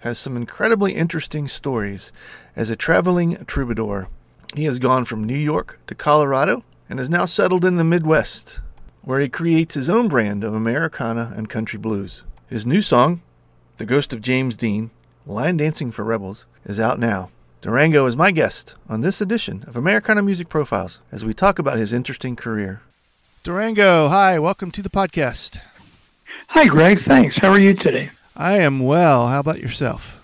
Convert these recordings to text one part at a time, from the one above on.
has some incredibly interesting stories as a traveling troubadour. He has gone from New York to Colorado and is now settled in the Midwest, where he creates his own brand of Americana and country blues. His new song, The Ghost of James Dean, Line Dancing for Rebels, is out now. Durango is my guest on this edition of Americana Music Profiles as we talk about his interesting career. Durango, hi, welcome to the podcast. Hi, Greg. Thanks. How are you today? I am well. How about yourself?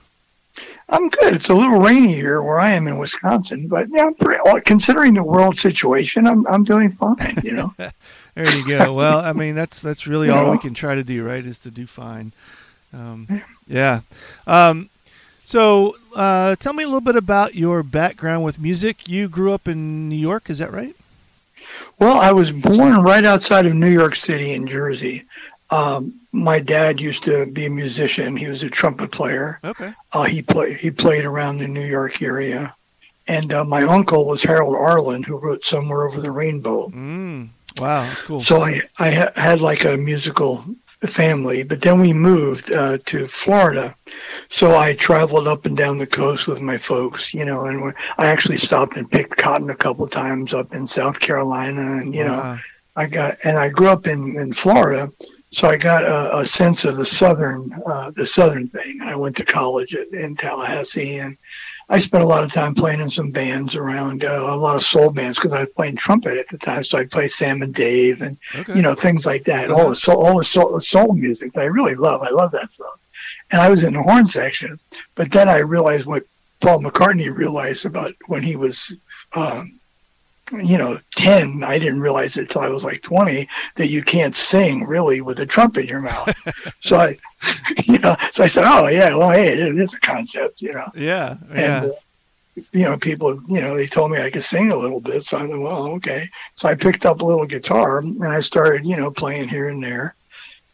I'm good. It's a little rainy here where I am in Wisconsin, but yeah, pretty, considering the world situation, I'm I'm doing fine. You know. there you go. Well, I mean, that's that's really all we can try to do, right? Is to do fine. Um, yeah. Um, so, uh, tell me a little bit about your background with music. You grew up in New York, is that right? Well, I was born right outside of New York City in Jersey. Um, my dad used to be a musician. He was a trumpet player. Okay. Uh, he played he played around the New York area, and uh, my uncle was Harold Arlen, who wrote "Somewhere Over the Rainbow." Mm. Wow, cool. So I I ha- had like a musical family, but then we moved uh, to Florida. So I traveled up and down the coast with my folks, you know, and I actually stopped and picked cotton a couple times up in South Carolina, and you wow. know, I got and I grew up in in Florida, so I got a, a sense of the southern uh, the southern thing. I went to college at, in Tallahassee, and I spent a lot of time playing in some bands around uh, a lot of soul bands because I was playing trumpet at the time. So I'd play Sam and Dave and okay. you know things like that. All the soul, all the soul, soul music that I really love. I love that stuff. And I was in the horn section, but then I realized what Paul McCartney realized about when he was um, you know, 10, I didn't realize it until I was like 20 that you can't sing really with a trumpet in your mouth. so I, you know, so I said, oh yeah, well, hey, it's a concept, you know. Yeah. Yeah. And, uh, you know, people, you know, they told me I could sing a little bit. So I thought, well, okay. So I picked up a little guitar and I started, you know, playing here and there.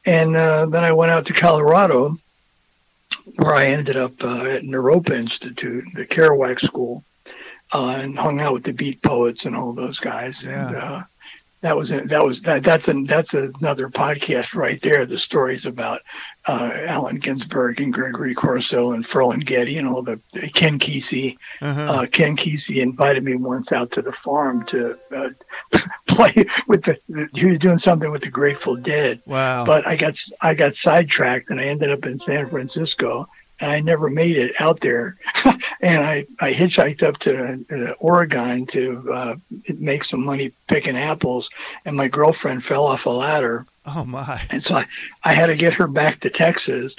And uh, then I went out to Colorado where I ended up uh, at Naropa Institute, the Kerouac School uh, and hung out with the Beat Poets and all those guys. Yeah. And uh, that was that was that that's that's another podcast right there. The stories about uh, Allen Ginsberg and Gregory Corso and Ferlinghetti and all the Ken Kesey. Uh-huh. Uh, Ken Kesey invited me once out to the farm to uh, play with the, the. He was doing something with the Grateful Dead. Wow! But I got I got sidetracked and I ended up in San Francisco and I never made it out there. and I, I hitchhiked up to uh, Oregon to uh, make some money picking apples, and my girlfriend fell off a ladder. Oh my! And so I, I had to get her back to Texas.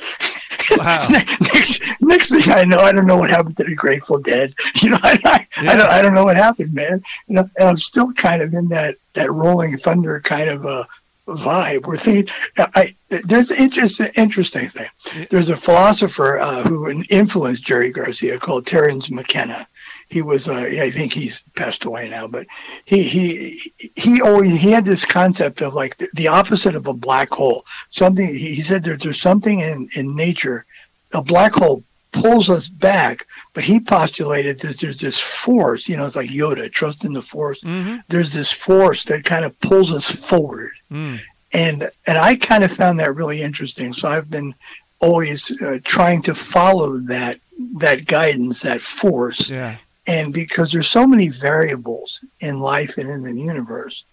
Wow. next, next thing I know, I don't know what happened to the Grateful Dead. You know, I, I, yeah. I, don't, I don't know what happened, man. You know, and I'm still kind of in that that Rolling Thunder kind of a vibe. We're thinking. I, there's it's an interesting thing. There's a philosopher uh, who influenced Jerry Garcia called Terence McKenna. He was, uh, I think he's passed away now, but he he he always he had this concept of like the, opposite of a black hole. Something he said there, there's something in in nature, a black hole pulls us back, but he postulated that there's this force, you know, it's like Yoda, trust in the force. Mm-hmm. There's this force that kind of pulls us forward. Mm and and I kind of found that really interesting. So I've been always uh, trying to follow that that guidance, that force. Yeah. And because there's so many variables in life and in the universe,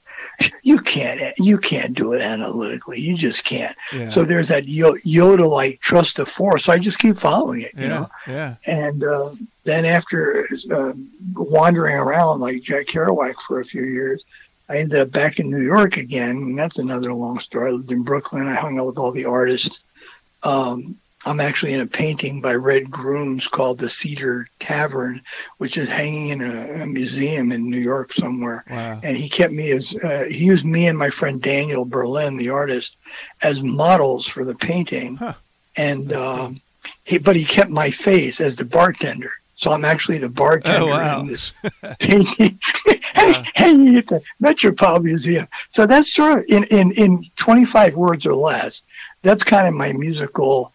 you can't you can't do it analytically. You just can't. Yeah. So there's that Yoda like trust the force. So I just keep following it. You yeah. know. Yeah. And uh, then after uh, wandering around like Jack Kerouac for a few years, I ended up back in New York again, and that's another long story. I lived in Brooklyn. I hung out with all the artists. Um, I'm actually in a painting by Red Grooms called the Cedar Tavern, which is hanging in a, a museum in New York somewhere. Wow. And he kept me as uh, he used me and my friend Daniel Berlin, the artist, as models for the painting. Huh. And um, he, but he kept my face as the bartender. So I'm actually the bartender Oh, wow. in this painting hanging at the Metropolitan Museum. So that's sort of in, in, in 25 words or less. That's kind of my musical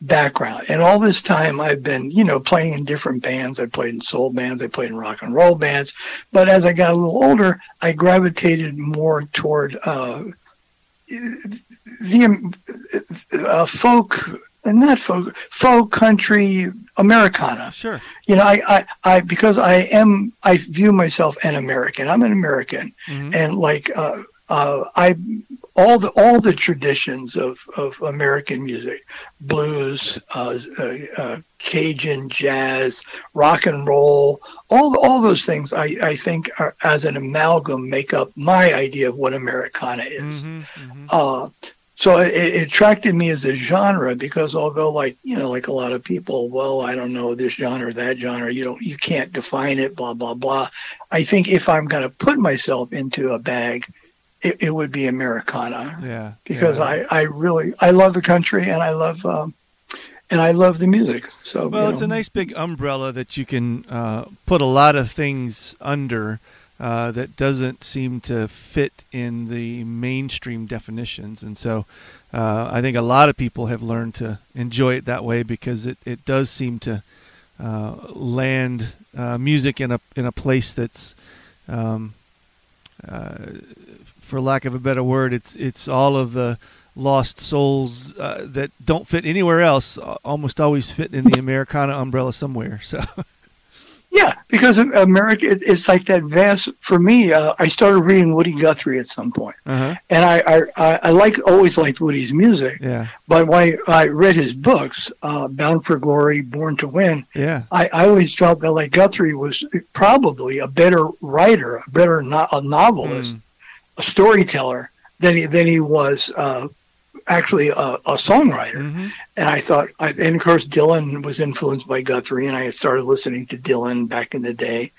background. And all this time I've been, you know, playing in different bands. I played in soul bands, I played in rock and roll bands. But as I got a little older, I gravitated more toward uh, the um, uh, folk, and not folk, folk country Americana. Sure. You know, I, I, I, because I am, I view myself an American. I'm an American, Mhm. and like, uh, uh, I, all the all the traditions of, of American music, blues, uh, uh, uh, Cajun, jazz, rock and roll, all all those things, I, I think, are, as an amalgam, make up my idea of what Americana is. Mhm, mhm. Uh, so it, it attracted me as a genre because although like you know like a lot of people well i don't know this genre that genre you don't you can't define it blah blah blah i think if i'm going to put myself into a bag it, it would be americana Yeah. because yeah. i i really i love the country and i love um and i love the music so Well, you it's a nice big umbrella that you can uh, put a lot of things under uh, that doesn't seem to fit in the mainstream definitions. And so uh, I think a lot of people have learned to enjoy it that way because it, it does seem to uh, land uh, music in a in a place that's, um, for lack of a better word, it's it's all of the lost souls uh, that don't fit anywhere else uh, almost always fit in the Americana umbrella somewhere. So Yeah, because America, it's like that vast. For me, uh, I started reading Woody Guthrie at some point, uh-huh. and I, I, I, like always liked Woody's music. yeah, But when I, I read his books, uh, Bound for Glory, Born to Win, yeah, I, I always felt that like Guthrie was probably a better writer, a better no, a novelist, Mm. a storyteller than he than he was uh, actually a, a songwriter. Mhm. And I thought, I, and of course, Dylan was influenced by Guthrie, and I had started listening to Dylan back in the day.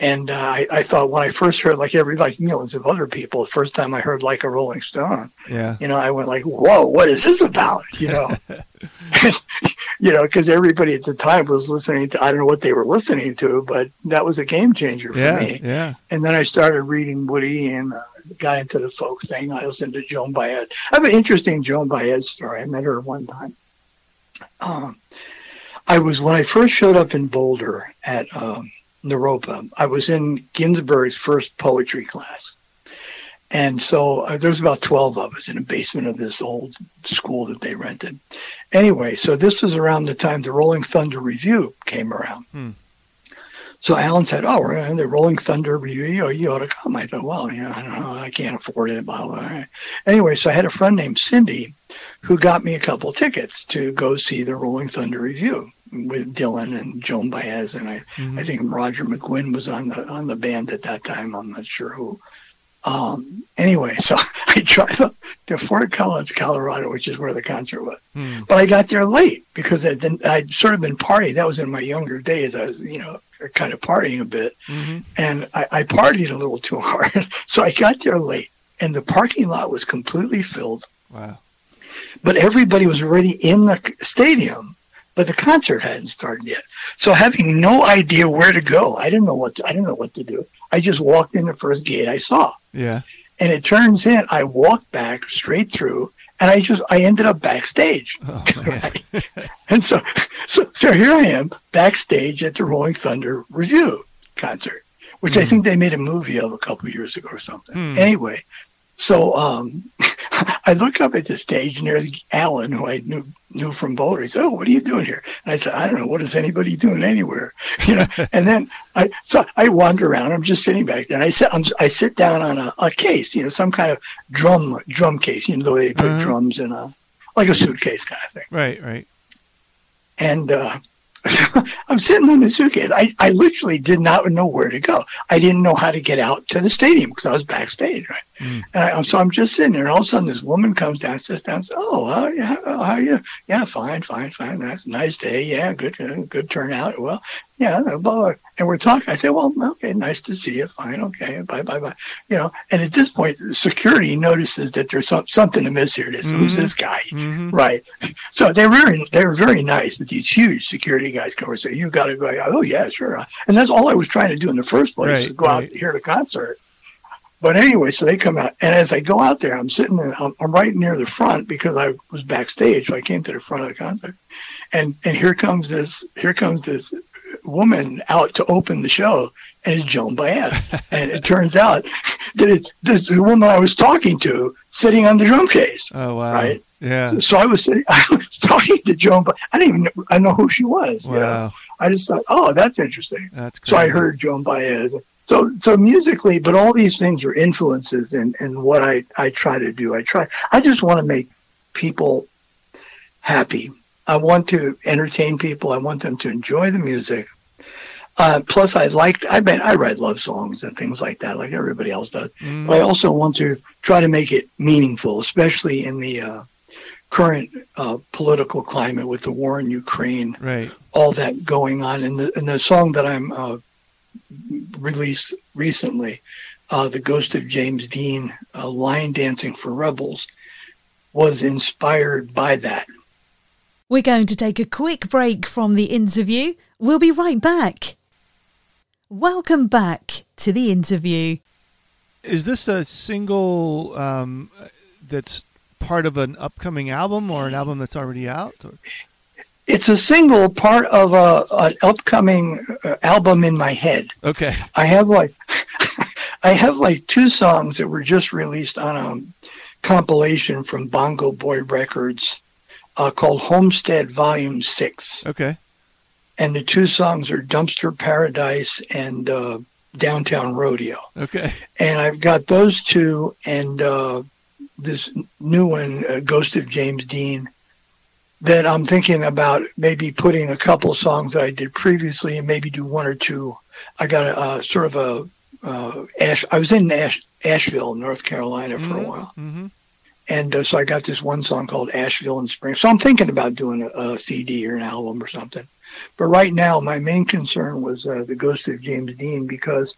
And uh, I, I thought when I first heard, like every like millions of other people, the first time I heard like a Rolling Stone, yeah, you know, I went like, "Whoa, what is this about?" You know, you know, because everybody at the time was listening to. I don't know what they were listening to, but that was a game changer for yeah, me. yeah. And then I started reading Woody and uh, got into the folk thing. I listened to Joan Baez. I have an interesting Joan Baez story. I met her one time. Um, I was when I first showed up in Boulder at um, Naropa. I was in Ginsberg's first poetry class, and so uh, there was about twelve of us in the basement of this old school that they rented. Anyway, so this was around the time the Rolling Thunder Revue came around. Hmm. So Allen said, "Oh, we're in the Rolling Thunder Revue. You, you ought to come." I thought, "Well, you know, I don't know. I can't afford it." Blah blah. blah. Anyway, so I had a friend named Cindy, who got me a couple tickets to go see the Rolling Thunder Revue with Dylan and Joan Baez, and I, Mhm. I think Roger McGuinn was on the on the band at that time. I'm not sure who. Um, anyway, so I drive up to Fort Collins, Colorado, which is where the concert was. Hmm. But I got there late because I'd, been, I'd sort of been partying. That was in my younger days. I was, you know, kind of partying a bit. Mhm. And I, I partied a little too hard. So I got there late. And the parking lot was completely filled. Wow. But everybody was already in the stadium. But the concert hadn't started yet. So having no idea where to go, I didn't know what to, I didn't know what to do. I just walked in the first gate I saw. Yeah. And it turns in, I walked back straight through, and I just I ended up backstage. Oh. And so, so, so here I am backstage at the Rolling Thunder Revue concert, which I Hmm. think they made a movie of a couple of years ago or something. Hmm. Anyway, so um, I look up at the stage and there's Allen, who I knew knew from Boulder. He said, "Oh, what are you doing here?" And I said, "I don't know. What is anybody doing anywhere?" You know. and then I so I wander around. I'm just sitting back there. And I sit I'm, I sit down on a, a case, you know, some kind of drum drum case. You know, the way they put Mhm. drums in a like a suitcase kind of thing Right. Right. and uh, I'm sitting in the suitcase. I, I literally did not know where to go. I didn't know how to get out to the stadium because I was backstage, right? And I, so I'm just sitting there, and all of a sudden this woman comes down, sits down, says, "Oh, uh, yeah, how are you? Yeah, fine, fine, fine. That's a nice day. Yeah, good, uh, good turnout. Well, yeah, blah, blah. and we're talking. I say, well, okay, nice to see you. Fine, okay, bye, bye, bye. You know, and at this point, security notices that there's some, something amiss here. This, Who's mm-hmm. this guy? Mm-hmm. Right. So they were very, they were very nice, but these huge security guys come over and say, "You got to go." Oh yeah, sure. And that's all I was trying to do in the first place, Right, to go out right. to hear the concert. But anyway, so they come out, and as I go out there, I'm sitting, in, I'm, I'm right near the front because I was backstage. So I came to the front of the concert, and and here comes this, here comes this woman out to open the show, and it's Joan Baez. and it turns out that it, this is the woman I was talking to sitting on the drum case. Oh wow. Right. Yeah. So I was sitting, I was talking to Joan, but I didn't even know, I know who she was. you know. Wow. I just thought, oh, that's interesting. That's So I heard Joan Baez. So so musically, but all these things are influences in, in what I, I try to do. I try I just want to make people happy. I want to entertain people. I want them to enjoy the music. Uh, plus, I like I bet I write love songs and things like that, like everybody else does. Mm. But I also want to try to make it meaningful, especially in the uh, current uh, political climate with the war in Ukraine Right. all that going on. And the and the song that I'm uh, released recently, uh, "The Ghost of James Dean," uh, "Line Dancing for Rebels," was inspired by that. We're going to take a quick break from the interview. We'll be right back. Welcome back to the interview. Is this a single um, that's part of an upcoming album or an album that's already out? Or- It's a single part of a an upcoming uh, album in my head. Okay. I have like I have like two songs that were just released on a compilation from Bongo Boy Records uh, called Homestead Volume Six. Okay. and the two songs are Dumpster Paradise and uh, Downtown Rodeo. Okay. And I've got those two and uh, this new one, uh, Ghost of James Dean, that I'm thinking about maybe putting a couple songs that I did previously and maybe do one or two. I got a uh, sort of a uh, Ash. I was in Ash, Asheville, North Carolina, for a while, Mm-hmm. And uh, so I got this one song called Asheville in Spring. So I'm thinking about doing a, a CD or an album or something. But right now, my main concern was uh, the Ghost of James Dean because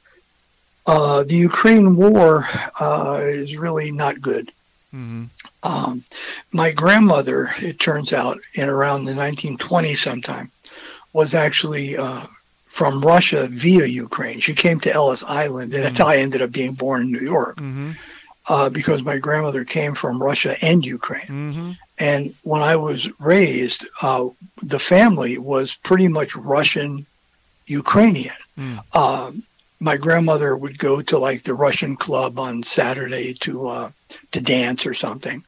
uh, the Ukraine war uh, is really not good. Mm-hmm. Um, my grandmother, it turns out, in around the 1920s sometime, was actually uh, from Russia via Ukraine. She came to Ellis Island, and that's how I ended up being born in New York Mm-hmm. Uh, because my grandmother came from Russia and Ukraine. Mm-hmm. And when I was raised, uh, the family was pretty much Russian Ukrainian. Mm. Um, my grandmother would go to like the Russian club on Saturday to uh, to dance or something,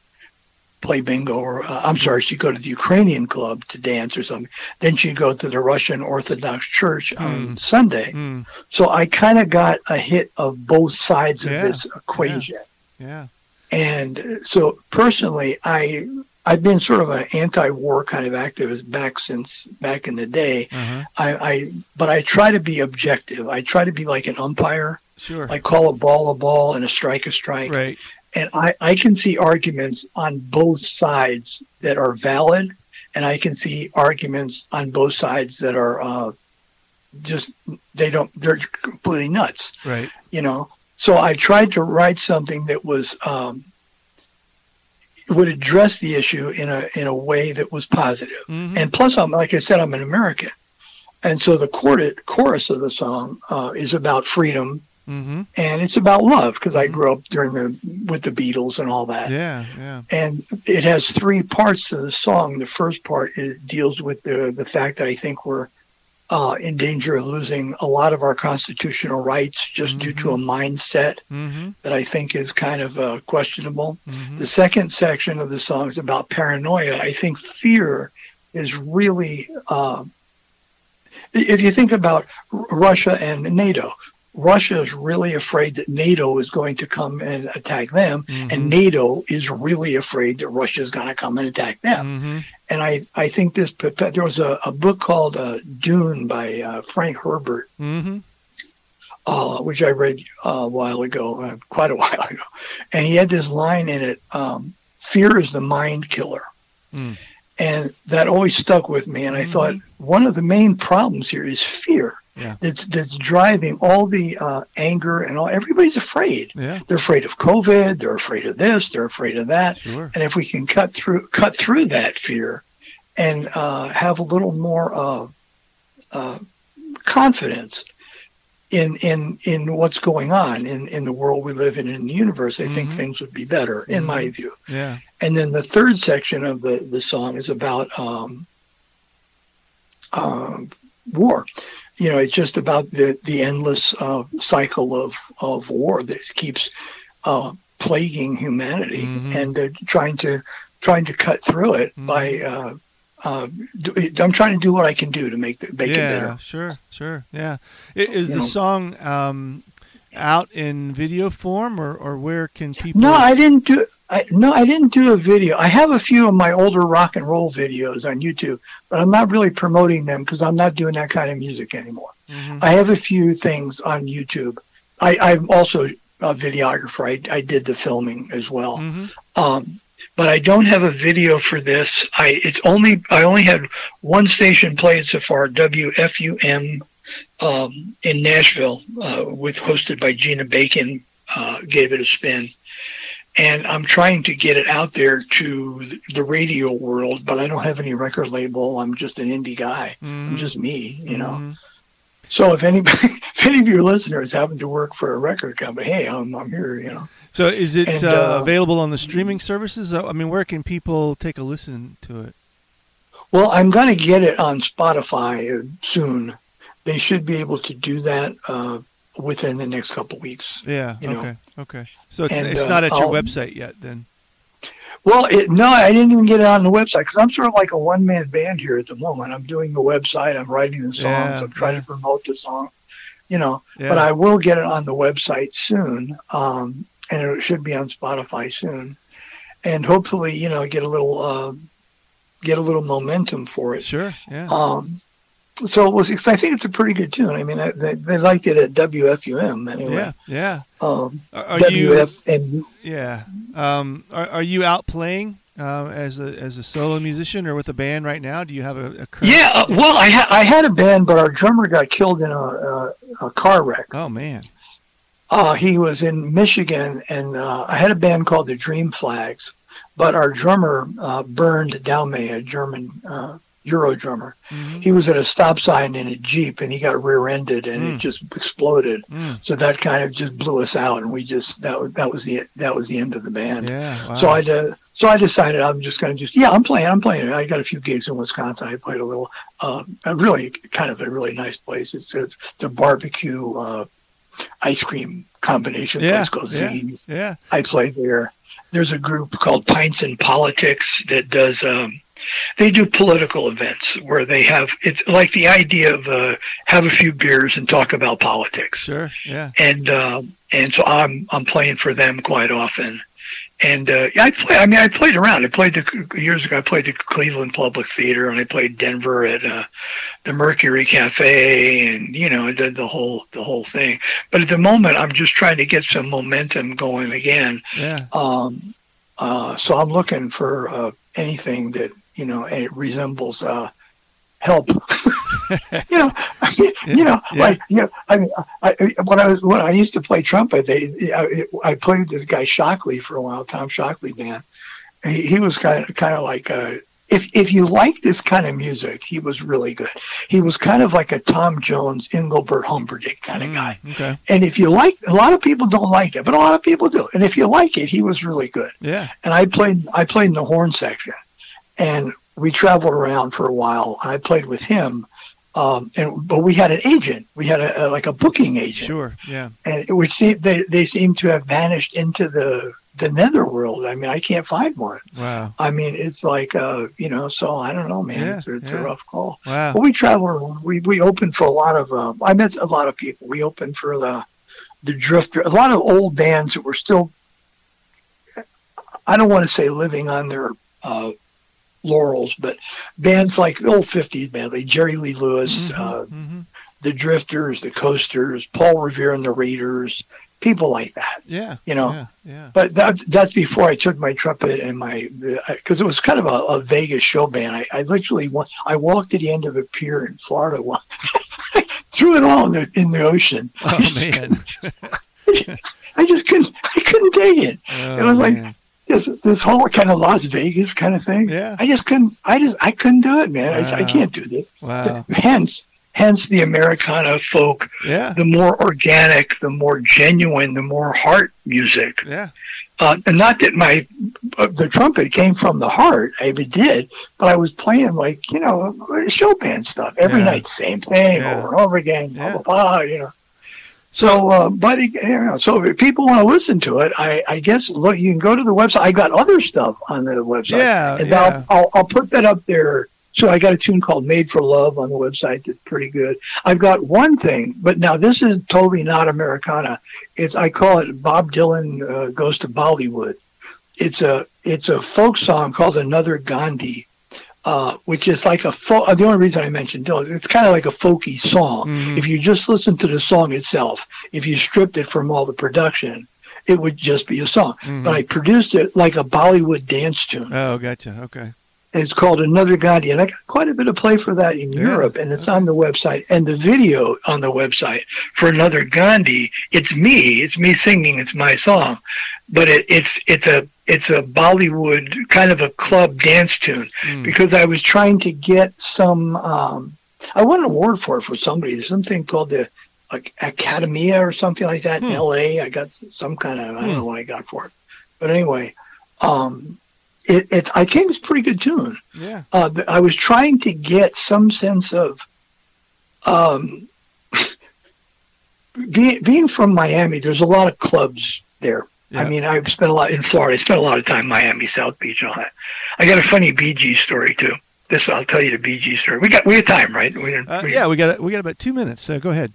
play bingo, or uh, I'm sorry, she'd go to the Ukrainian club to dance or something. Then she'd go to the Russian Orthodox Church on Mm. Sunday. Mm. So I kind of got a hit of both sides of this equation. Yeah. And so personally, I I've been sort of an anti-war kind of activist back since back in the day. Uh-huh. I, I but I try to be objective. I try to be like an umpire. Sure. I call a ball a ball and a strike a strike. right. And I, I can see arguments on both sides that are valid, and I can see arguments on both sides that are uh, just they don't they're completely nuts Right. you know. So I tried to write something that was um, would address the issue in a in a way that was positive. Mhm. And plus, I'm like I said, I'm an American, and so the chorus chorus of the song uh, is about freedom Mm-hmm. and it's about love because I grew up during the with the Beatles and all that. Yeah. Yeah. And it has three parts to the song. The first part is, deals with the the fact that I think we're uh, in danger of losing a lot of our constitutional rights just due to a mindset Mm-hmm. that I think is kind of uh, questionable. Mm-hmm. The second section of the song is about paranoia. I think fear is really, uh, if you think about Russia and NATO, Russia is really afraid that NATO is going to come and attack them, Mhm. and NATO is really afraid that Russia is going to come and attack them. Mm-hmm. And I, I think this, there was a, a book called uh, Dune by uh, Frank Herbert Mm-hmm. uh, which I read uh, a while ago, uh, quite a while ago, and he had this line in it: um, "Fear is the mind killer." Mm. And that always stuck with me. And I Mhm. thought one of the main problems here is fear. Yeah. That's that's driving all the uh, anger and all. Everybody's afraid. Yeah, They're afraid of COVID. They're afraid of this. They're afraid of that. sure. And if we can cut through cut through that fear, and uh, have a little more uh, confidence in in in what's going on in in the world we live in in the universe, I think Mhm. things would be better, in my view. Yeah. And then the third section of the, the song is about um, um, war. You know, it's just about the, the endless uh, cycle of, of war that keeps uh, plaguing humanity Mhm. and uh, trying to trying to cut through it by. Uh, do, I'm trying to do what I can do to make the, make yeah, it better. sure, sure. Yeah. Is You the know. song um, out in video form, or, or where can people? No, I didn't do. I, no, I didn't do a video. I have a few of my older rock and roll videos on YouTube, but I'm not really promoting them because I'm not doing that kind of music anymore. Mhm. I have a few things on YouTube. I, I'm also a videographer. I, I did the filming as well. Mhm. Um, but I don't have a video for this. I it's only I only had one station played so far, WFUM um, in Nashville, uh, with hosted by Gina Bacon. Uh, gave it a spin, and I'm trying to get it out there to the radio world. But I don't have any record label. I'm just an indie guy. I'm Mhm. just me, you know. Mhm. So if anybody, if any of your listeners happen to work for a record company, hey, I'm, I'm here, you know. So is it And, uh, uh, available on the streaming services? Uh, I mean, where can people take a listen to it? Well, I'm going to get it on Spotify uh, soon. They should be able to do that uh, within the next couple weeks. Yeah. You know. okay. Okay. So it's, And, it's uh, not at your I'll- website yet, then. Well, it, no, I didn't even get it on the website because I'm sort of like a one man band here at the moment. I'm doing the website, I'm writing the songs, Yeah, I'm trying yeah. to promote the song, you know. Yeah. But I will get it on the website soon, um, and it should be on Spotify soon, and hopefully, you know, get a little uh, get a little momentum for it. Sure. Yeah. Um, so it was. I think it's a pretty good tune. I mean, I, they, they liked it at WFUM anyway. yeah. Yeah. Um, Are, are you? Yeah. Um, are, are you out playing uh, as a as a solo musician or with a band right now? Do you have a, a current- Yeah. Uh, well, I ha- I had a band, but our drummer got killed in a, a, a car wreck. Oh man. Uh, he was in Michigan, and uh, I had a band called the Dream Flags, but our drummer uh, Bernd Daume, a German uh, Euro drummer. Mhm. He was at a stop sign in a jeep, and he got rear-ended, and Mm. it just exploded. Mm. So that kind of just blew us out, and we just that was that was the that was the end of the band. Yeah. Wow. So I uh, so I decided I'm just going to just yeah I'm playing I'm playing. I got a few gigs in Wisconsin. I played a little, uh, a really kind of a really nice place. It's it's, it's a barbecue uh, ice cream combination Yeah, place called yeah. Z's. yeah. I play there. There's a group called Pints and Politics that does. Um, they do political events where they have. It's like the idea of uh, have a few beers and talk about politics Sure. Yeah. and um, and so I'm I'm playing for them quite often. And uh, I play. I mean, I played around. I played the years ago. I played the Cleveland Public Theater, and I played Denver at uh, the Mercury Cafe, and you know, the, the whole the whole thing. But at the moment, I'm just trying to get some momentum going again. Yeah. Um, uh, so I'm looking for uh, anything that you know and it resembles uh, help. you know, I mean, you know, Yeah. like yeah. I mean, I, I- when I was when I used to play trumpet, they I, I played with this guy Shockley for a while, Tom Shockley band. And he, he was kind of kind of like a. If, if you like this kind of music, he was really good. He was kind of like a Tom Jones, Engelbert Humperdinck kind of Mm, guy. Okay. And if you like, a lot of people don't like it, but a lot of people do. And if you like it, he was really good Yeah. and I played I played in the horn section, and we traveled around for a while. And I played with him, um, and but we had an agent. We had a, a like a booking agent, Sure. Yeah. and it would seem they they seem to have vanished into the the netherworld. I mean, I can't find one. Wow. I mean, it's like uh, you know. So I don't know, man. Yeah, it's it's yeah. a rough call. Wow. But we traveled. We we opened for a lot of. Uh, I met a lot of people. We opened for the the Drifter. A lot of old bands that were still. I don't want to say living on their uh, laurels, but bands like the old '50s band, like Jerry Lee Lewis, Mhm, uh, mhm. the Drifters, the Coasters, Paul Revere and the Raiders, people like that. Yeah. You know, Yeah. Yeah. But that, that's before I took my trumpet and my, because it was kind of a, a Vegas show band. I, I literally, wa- I walked to the end of a pier in Florida, one- threw it all in the, in the ocean. I Oh just man. I just couldn't, I couldn't take it. Oh, was like- man. This, this whole kind of Las Vegas kind of thing. Yeah. I just couldn't, I just, I couldn't do it, man. I, said, I can't do this. Wow. Hence, hence the Americana folk, Yeah. the more organic, the more genuine, the more heart music. Yeah. Uh, and not that my uh, the trumpet came from the heart, I it did, but I was playing like you know show band stuff every Yeah. night, same thing Yeah. over and over again, blah Yeah. blah blah, you know. So, uh, but you know, so if people want to listen to it, I, I guess look, you can go to the website. I got other stuff on the website, Yeah. and Yeah. I'll, I'll I'll put that up there. So I got a tune called "Made for Love" on the website that's pretty good. I've got one thing, but now this is totally not Americana. It's I call it Bob Dylan uh, goes to Bollywood. It's a it's a folk song called "Another Gandhi," uh, which is like a folk. The only reason I mentioned Dylan, it's kind of like a folky song. Mhm. If you just listen to the song itself, if you stripped it from all the production, it would just be a song. Mhm. But I produced it like a Bollywood dance tune Oh, gotcha. Okay. and it's called Another Gandhi. And I got quite a bit of play for that in Yeah. Europe, and it's on the website. And the video on the website for Another Gandhi, it's me, it's me singing, it's my song, but it, it's it's a it's a Bollywood kind of a club dance tune Mm. because I was trying to get some. Um, I won an award for it for somebody. There's something called the like Academia or something like that in Hmm. L.A. I got some kind of I don't Hmm. know what I got for it, but anyway, um, it, it I think it's a pretty good tune. Yeah. Uh, I was trying to get some sense of um, being being from Miami. There's a lot of clubs there. Yeah. I mean, I've spent a lot in Florida. I spent a lot of time in Miami, South Beach, all that. I got a funny BG story too. This I'll tell you the BG story. We got we got time, right? We, Uh, we- yeah. We got we got about two minutes. So go ahead.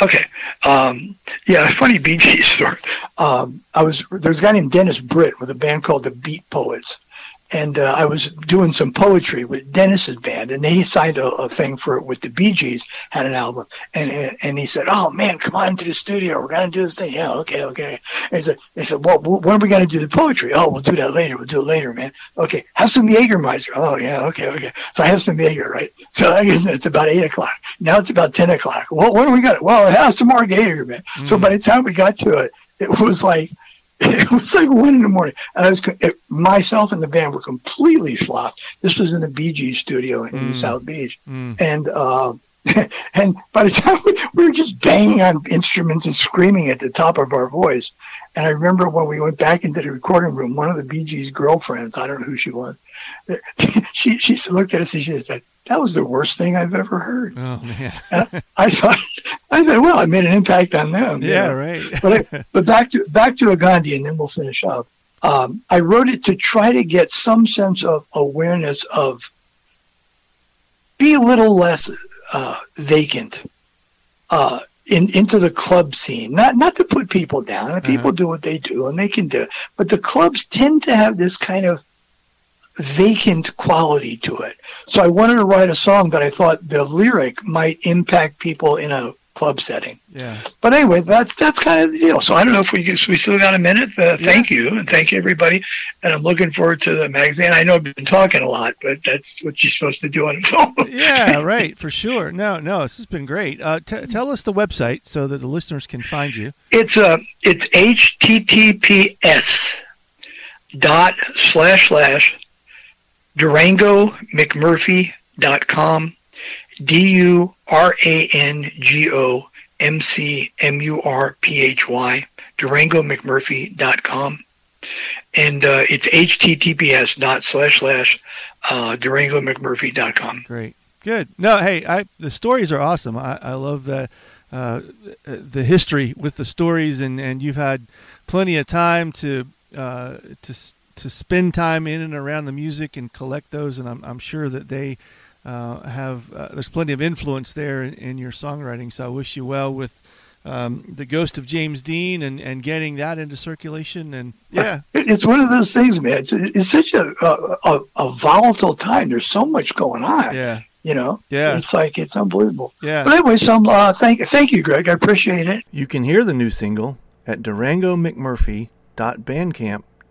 Okay. Um, yeah, a funny BG story. Um, I was there's a guy named Dennis Britt with a band called the Beat Poets, and uh, I was doing some poetry with Dennis's band, and he signed a, a thing for it with the Bee Gees, had an album, and and- he said, "Oh man, come on to the studio, we're gonna do this thing." Yeah, okay, okay. And he said, "They said, well, when are we gonna do the poetry?" Oh, we'll do that later. We'll do it later, man. Okay, have some Jägermeister. Oh yeah, okay, okay. So I have some Jaeger, right? So I guess it's about eight o'clock. Now it's about ten o'clock. Well, what are we got? Well, have some more Jaeger, man. So Mm. by the time we got to it, it was like it was like one in the morning. And I was it, myself and the band were completely flopped. This was in the Bee Gees studio in Mm. South Beach, Mm. and uh, and by the time we, we were just banging on instruments and screaming at the top of our voice. And I remember when we went back into the recording room, one of the Bee Gees girlfriends, I don't know who she was, she she looked at us and she said, "That was the worst thing I've ever heard." Oh man. I thought, I thought, well, I made an impact on them. you yeah. know. Right. But I, but back to back to a Gandhi, and then we'll finish up. Um, I wrote it to try to get some sense of awareness of be a little less uh, vacant uh, in, into the club scene. Not not to put people down. People do what they do, and they can do. it. But the clubs tend to have this kind of vacant quality to it. So I wanted to write a song that I thought the lyric might impact people in a club setting. Yeah. But anyway, that's that's kind of the deal. So I don't know if we we still got a minute. Uh, Thank you and thank you everybody. And I'm looking forward to the magazine. I know I've been talking a lot, but that's what you're supposed to do on a phone. Yeah. Right. For sure. No. No. This has been great. Uh, t- tell us the website so that the listeners can find you. It's uh it's https dot slash slash Durango McMurphy dot com D U R A N G O M C M U R P H Y Durango McMurphy dot com and uh, it's https dot slash slash uh, Durango McMurphy dot com. Great. Good. No. Hey. I the stories are awesome. I, I love the uh, the history with the stories, and, and you've had plenty of time to uh, to to spend time in and around the music and collect those, and I'm I'm sure that they uh, have uh, there's plenty of influence there in, in your songwriting. So I wish you well with um, the Ghost of James Dean and, and getting that into circulation. And yeah, It's one of those things, man. It's, it's such a, a a volatile time. There's so much going on. yeah, You know, Yeah. it's like it's unbelievable. Yeah. But anyway, some uh, thank thank you, Greg. I appreciate it. You can hear the new single at